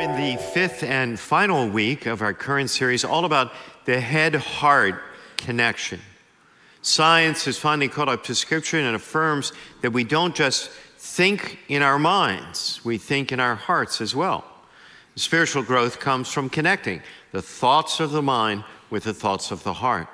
fifth and final week of our current series, all about the head heart connection. Science has finally caught up to Scripture and affirms that we don't just think in our minds, we think in our hearts as well. Spiritual growth comes from connecting the thoughts of the mind with the thoughts of the heart.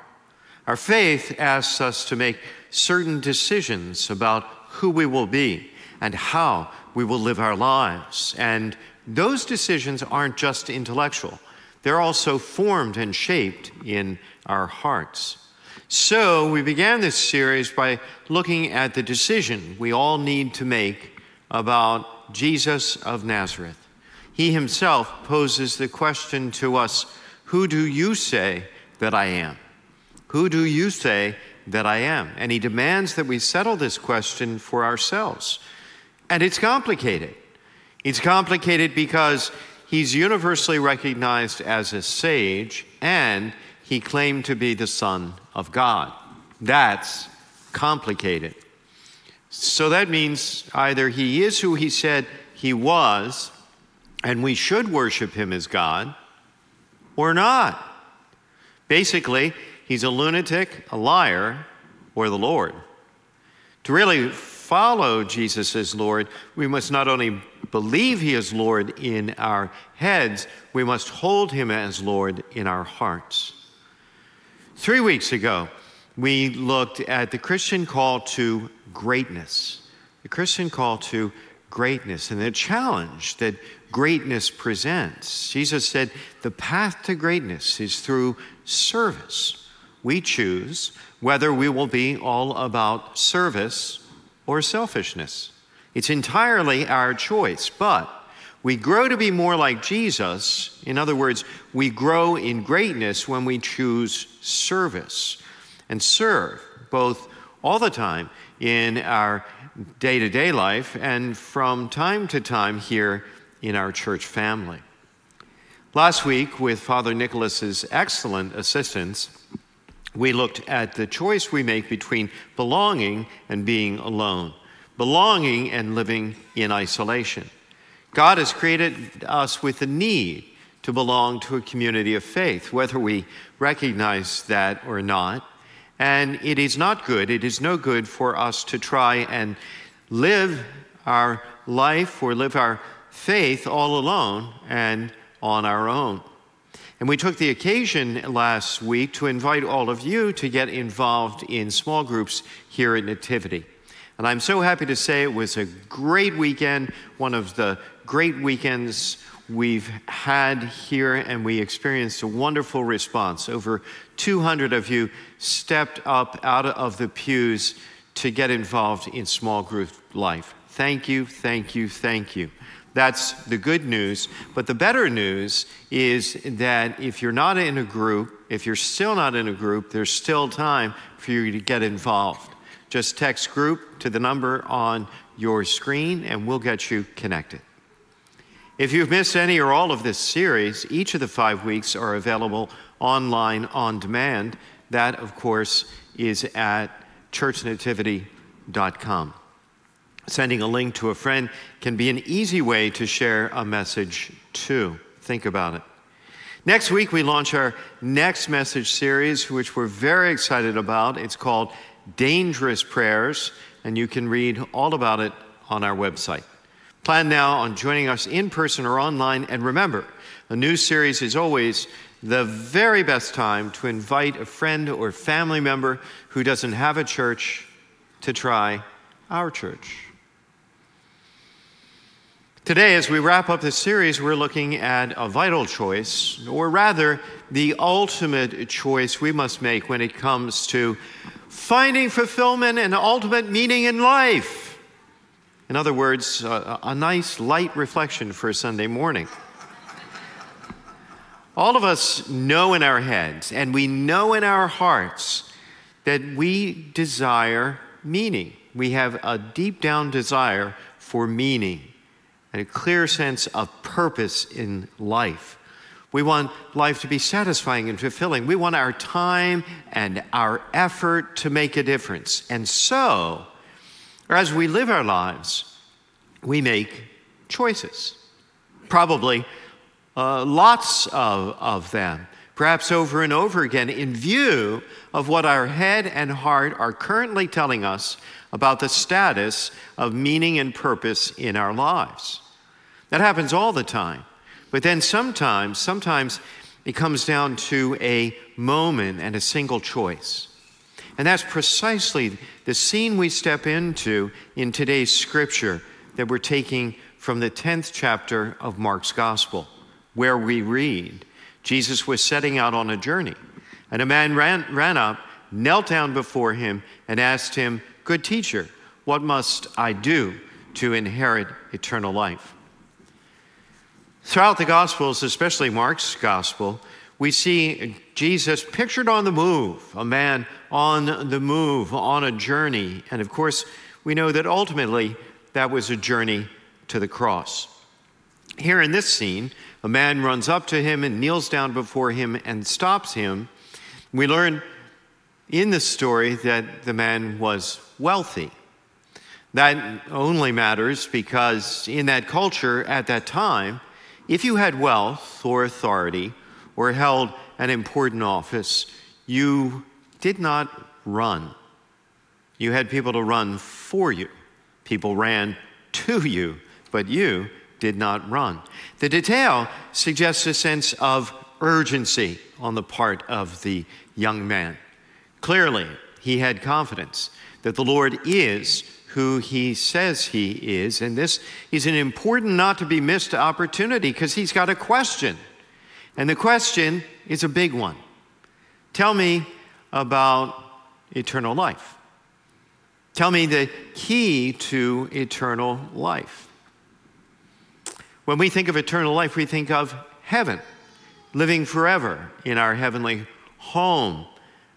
Our faith asks us to make certain decisions about who we will be and how we will live our lives. And those decisions aren't just intellectual, they're also formed and shaped in our hearts. So, we began this series by looking at the decision we all need to make about Jesus of Nazareth. He himself poses the question to us Who do you say that I am? Who do you say that I am? And he demands that we settle this question for ourselves. And it's complicated. It's complicated because he's universally recognized as a sage and he claimed to be the Son of God. That's complicated. So that means either he is who he said he was, and we should worship him as God, or not. Basically, he's a lunatic, a liar, or the Lord. To really follow Jesus as Lord, we must not only believe He is Lord in our heads, we must hold Him as Lord in our hearts. Three weeks ago, we looked at the Christian call to greatness, the Christian call to greatness, and the challenge that greatness presents. Jesus said, The path to greatness is through service. We choose whether we will be all about service or selfishness. It's entirely our choice, but we grow to be more like Jesus. In other words, we grow in greatness when we choose service and serve both all the time in our day to day life and from time to time here in our church family. Last week, with Father Nicholas's excellent assistance, we looked at the choice we make between belonging and being alone, belonging and living in isolation. God has created us with a need to belong to a community of faith, whether we recognize that or not. And it is not good, it is no good for us to try and live our life or live our faith all alone and on our own. And we took the occasion last week to invite all of you to get involved in small groups here at Nativity. And I'm so happy to say it was a great weekend, one of the great weekends we've had here, and we experienced a wonderful response. Over 200 of you stepped up out of the pews to get involved in small group life. Thank you, thank you, thank you. That's the good news. But the better news is that if you're not in a group, if you're still not in a group, there's still time for you to get involved. Just text group to the number on your screen and we'll get you connected. If you've missed any or all of this series, each of the five weeks are available online on demand. That, of course, is at churchnativity.com. Sending a link to a friend can be an easy way to share a message too. Think about it. Next week, we launch our next message series, which we're very excited about. It's called Dangerous Prayers, and you can read all about it on our website. Plan now on joining us in person or online, and remember, a new series is always the very best time to invite a friend or family member who doesn't have a church to try our church. Today, as we wrap up this series, we're looking at a vital choice, or rather, the ultimate choice we must make when it comes to finding fulfillment and ultimate meaning in life. In other words, a, a nice light reflection for a Sunday morning. All of us know in our heads and we know in our hearts that we desire meaning. We have a deep down desire for meaning and a clear sense of purpose in life. We want life to be satisfying and fulfilling. We want our time and our effort to make a difference. And so, as we live our lives, we make choices. Probably uh, lots of, of them, perhaps over and over again, in view of what our head and heart are currently telling us about the status of meaning and purpose in our lives. That happens all the time. But then sometimes, sometimes it comes down to a moment and a single choice. And that's precisely the scene we step into in today's scripture that we're taking from the 10th chapter of Mark's Gospel, where we read Jesus was setting out on a journey, and a man ran, ran up, knelt down before him, and asked him, Good teacher, what must I do to inherit eternal life? Throughout the Gospels, especially Mark's Gospel, we see Jesus pictured on the move, a man on the move, on a journey. And of course, we know that ultimately that was a journey to the cross. Here in this scene, a man runs up to him and kneels down before him and stops him. We learn in the story that the man was wealthy. That only matters because in that culture at that time, if you had wealth or authority or held an important office, you did not run. You had people to run for you. People ran to you, but you did not run. The detail suggests a sense of urgency on the part of the young man. Clearly, he had confidence that the Lord is who he says he is, and this is an important, not to be missed opportunity because he's got a question. And the question is a big one. Tell me about eternal life. Tell me the key to eternal life. When we think of eternal life, we think of heaven, living forever in our heavenly home.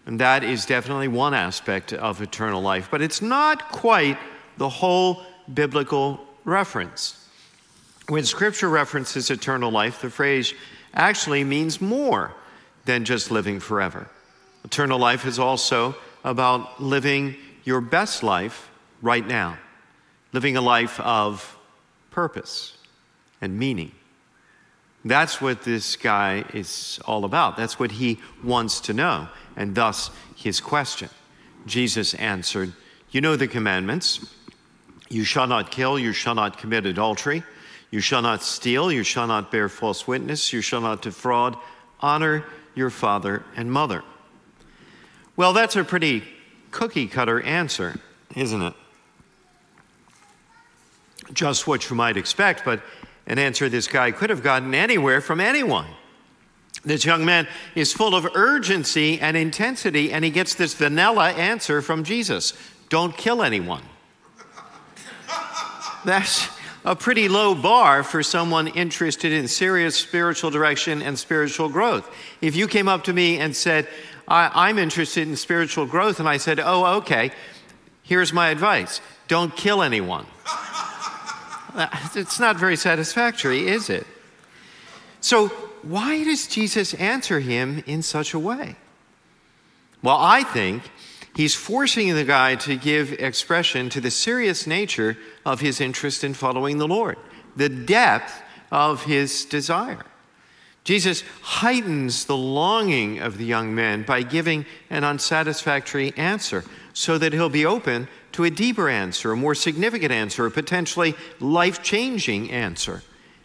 And that is definitely one aspect of eternal life, but it's not quite the whole biblical reference. When scripture references eternal life, the phrase actually means more than just living forever. Eternal life is also about living your best life right now, living a life of purpose and meaning. That's what this guy is all about. That's what he wants to know, and thus his question. Jesus answered, You know the commandments. You shall not kill, you shall not commit adultery, you shall not steal, you shall not bear false witness, you shall not defraud, honor your father and mother. Well, that's a pretty cookie cutter answer, isn't it? Just what you might expect, but an answer this guy could have gotten anywhere from anyone. This young man is full of urgency and intensity, and he gets this vanilla answer from Jesus Don't kill anyone. That's a pretty low bar for someone interested in serious spiritual direction and spiritual growth. If you came up to me and said, I, am interested in spiritual growth, and I said, Oh, okay, here's my advice don't kill anyone. Uh, it's not very satisfactory, is it? So, why does Jesus answer him in such a way? Well, I think he's forcing the guy to give expression to the serious nature of his interest in following the Lord, the depth of his desire. Jesus heightens the longing of the young man by giving an unsatisfactory answer so that he'll be open to a deeper answer, a more significant answer, a potentially life changing answer.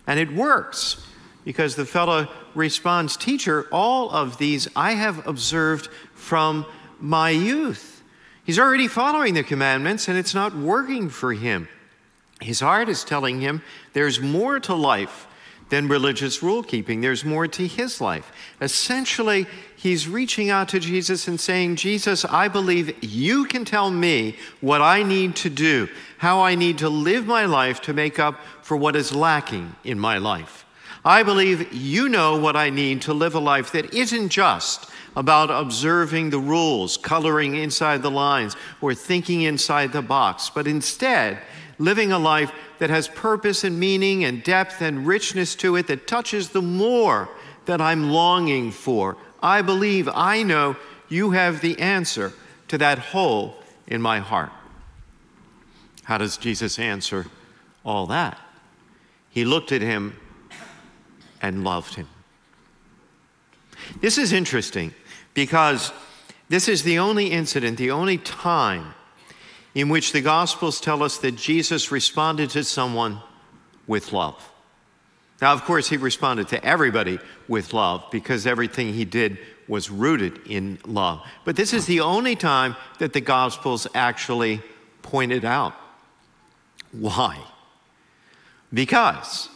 And it works because the fellow responds, Teacher, all of these I have observed from my youth. He's already following the commandments and it's not working for him. His heart is telling him there's more to life than religious rule keeping, there's more to his life. Essentially, he's reaching out to Jesus and saying, Jesus, I believe you can tell me what I need to do, how I need to live my life to make up for what is lacking in my life. I believe you know what I need to live a life that isn't just about observing the rules, coloring inside the lines, or thinking inside the box, but instead living a life that has purpose and meaning and depth and richness to it that touches the more that I'm longing for. I believe, I know you have the answer to that hole in my heart. How does Jesus answer all that? He looked at him and loved him. This is interesting because this is the only incident, the only time in which the Gospels tell us that Jesus responded to someone with love. Now, of course, he responded to everybody with love because everything he did was rooted in love. But this is the only time that the Gospels actually pointed out. Why? Because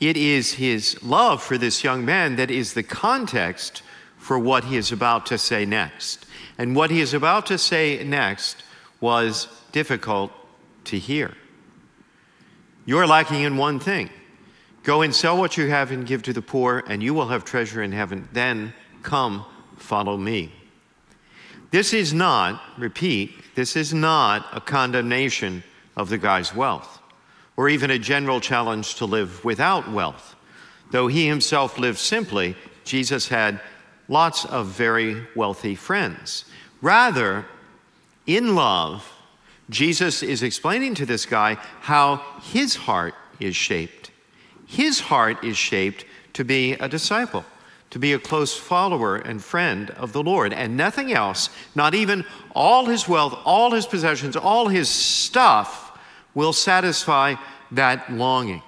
it is his love for this young man that is the context for what he is about to say next. And what he is about to say next was difficult to hear. You're lacking in one thing. Go and sell what you have and give to the poor, and you will have treasure in heaven. Then come, follow me. This is not, repeat, this is not a condemnation of the guy's wealth, or even a general challenge to live without wealth. Though he himself lived simply, Jesus had lots of very wealthy friends. Rather, in love, Jesus is explaining to this guy how his heart is shaped. His heart is shaped to be a disciple, to be a close follower and friend of the Lord, and nothing else, not even all his wealth, all his possessions, all his stuff, will satisfy that longing.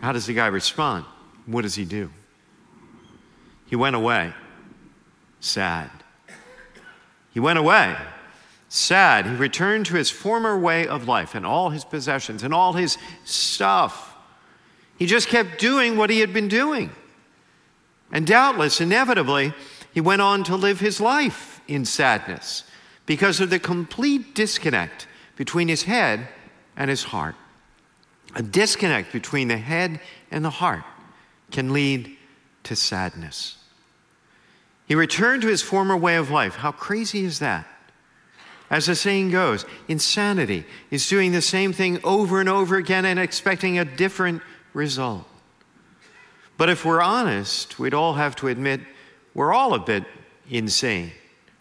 How does the guy respond? What does he do? He went away, sad. He went away sad. He returned to his former way of life and all his possessions and all his stuff. He just kept doing what he had been doing. And doubtless, inevitably, he went on to live his life in sadness because of the complete disconnect between his head and his heart. A disconnect between the head and the heart can lead to sadness. He returned to his former way of life. How crazy is that? As the saying goes, insanity is doing the same thing over and over again and expecting a different result. But if we're honest, we'd all have to admit we're all a bit insane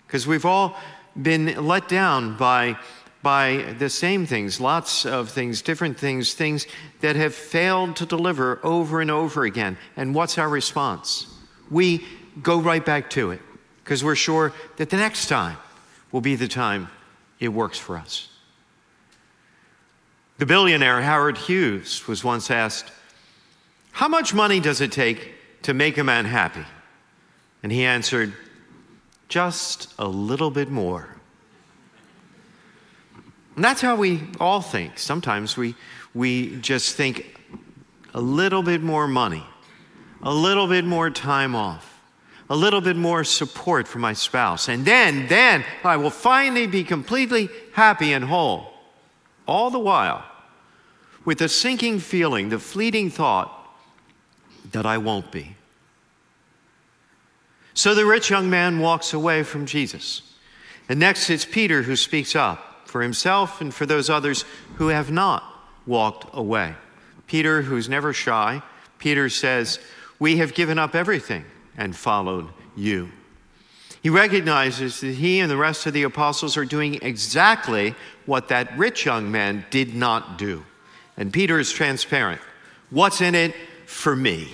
because we've all been let down by, by the same things, lots of things, different things, things that have failed to deliver over and over again. And what's our response? We go right back to it because we're sure that the next time will be the time it works for us. The billionaire Howard Hughes was once asked, How much money does it take to make a man happy? And he answered, Just a little bit more. And that's how we all think. Sometimes we, we just think a little bit more money, a little bit more time off, a little bit more support for my spouse. And then, then I will finally be completely happy and whole. All the while, with the sinking feeling, the fleeting thought that I won't be. So the rich young man walks away from Jesus. And next it's Peter who speaks up for himself and for those others who have not walked away. Peter, who's never shy, Peter says, We have given up everything and followed you. He recognizes that he and the rest of the apostles are doing exactly what that rich young man did not do. And Peter is transparent. What's in it for me?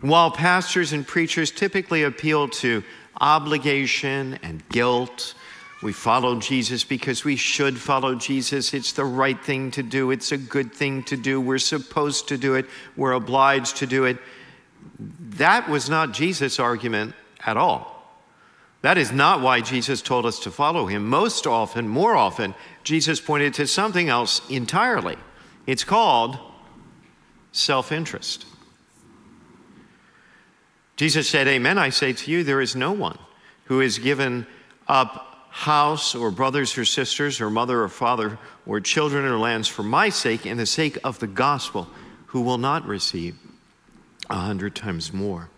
while pastors and preachers typically appeal to obligation and guilt, we follow Jesus because we should follow Jesus. It's the right thing to do. It's a good thing to do. We're supposed to do it. We're obliged to do it. That was not Jesus' argument at all. That is not why Jesus told us to follow him. Most often, more often, Jesus pointed to something else entirely. It's called self interest. Jesus said, Amen, I say to you, there is no one who has given up house or brothers or sisters or mother or father or children or lands for my sake and the sake of the gospel who will not receive a hundred times more.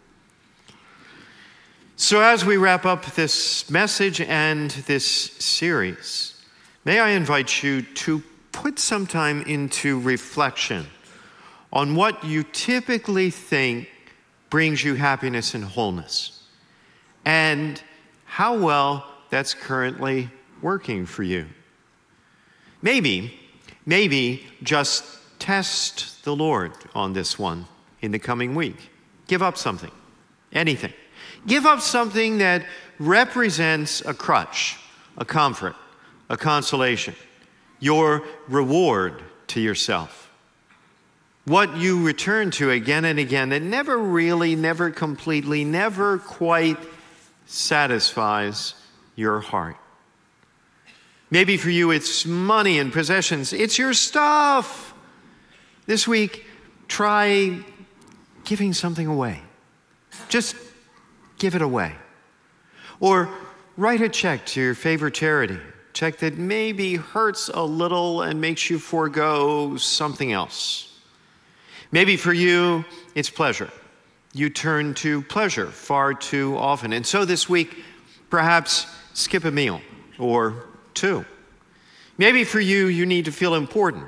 So, as we wrap up this message and this series, may I invite you to put some time into reflection on what you typically think brings you happiness and wholeness, and how well that's currently working for you. Maybe, maybe just test the Lord on this one in the coming week. Give up something, anything. Give up something that represents a crutch, a comfort, a consolation, your reward to yourself. What you return to again and again that never really, never completely, never quite satisfies your heart. Maybe for you it's money and possessions, it's your stuff. This week, try giving something away. Just give it away. Or write a check to your favorite charity, check that maybe hurts a little and makes you forego something else. Maybe for you, it's pleasure. You turn to pleasure far too often. And so this week, perhaps skip a meal or two. Maybe for you, you need to feel important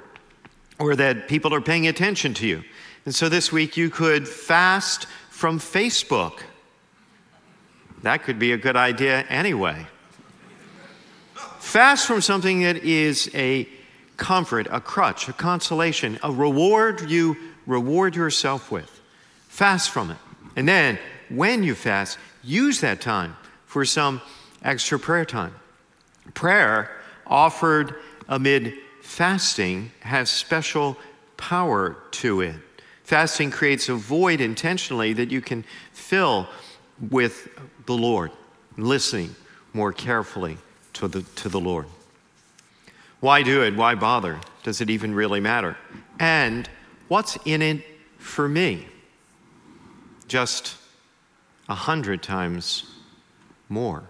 or that people are paying attention to you. And so this week, you could fast from Facebook. That could be a good idea anyway. Fast from something that is a comfort, a crutch, a consolation, a reward you reward yourself with. Fast from it. And then, when you fast, use that time for some extra prayer time. Prayer offered amid fasting has special power to it. Fasting creates a void intentionally that you can fill with the Lord, listening more carefully to the, to the Lord. Why do it? Why bother? Does it even really matter? And what's in it for me? Just a hundred times more.